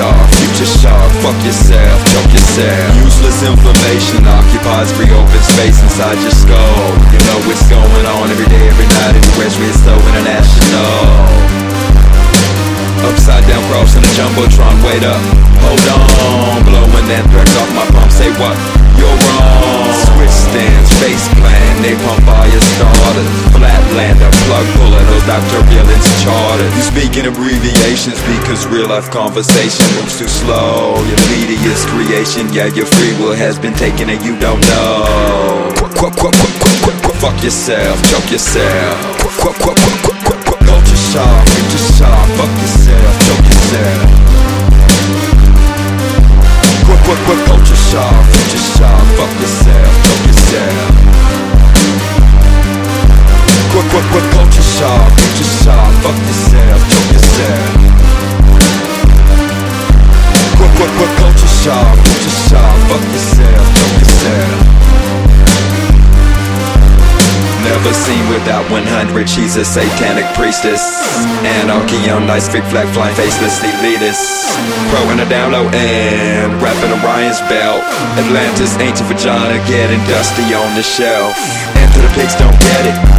sharp, future shock. Fuck yourself, choke yourself. Useless information occupies free open space inside your skull. You know what's going on every day, every night Everywhere it's so international. Upside down crossing a jumbotron, wait up. Puller, those Dr. Billings charters You speak in abbreviations because real life conversation moves too slow. Your media's creation, yeah your free will has been taken and you don't know. Quack, quack, quack, quack, quack, fuck yourself, choke yourself. Quack, quack, quack, quack, quack, quack, culture shock, future shock, fuck yourself, choke yourself. Quack, quack, quack, culture shock, future shock, fuck yourself, choke yourself fuck yourself, choke yourself. Quack, quack, quack, culture shock, future shock, fuck yourself, choke yourself. Never seen without 100, she's a satanic priestess. Anarchy on nice, big flag flying faceless elitists Pro in a down low and rapping Orion's belt. Atlantis, ancient vagina, getting dusty on the shelf. Enter the pigs, don't get it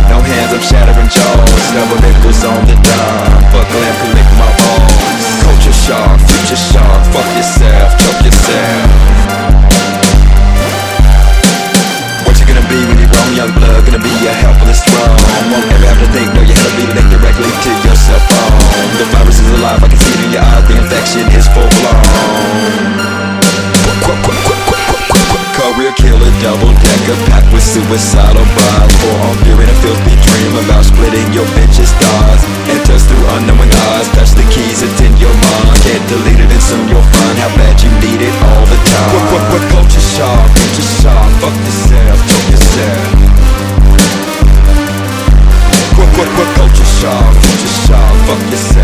Hands, I'm shattering jaws Double nickels on the dime Fuck lamp, lick my balls Culture shock, future shock Fuck yourself, choke yourself what you gonna be when you're grown, young blood? Gonna be a helpless throne. Won't ever have to think, no, you have to be linked directly to your cell phone. The virus is alive, I can see it in your eyes. The infection is full blown. Career killer, double decker, packed with suicidal vibes. Forearm fear and a filthy dream about splitting your bitch's thighs. Enters through unknowing eyes, touch the keys, attend your mind. Get deleted and soon you'll find how bad you need it all the time. What, what, what, culture shock, future shock, fuck yourself, choke yourself. What, what, what, culture shock, future shock, fuck yourself.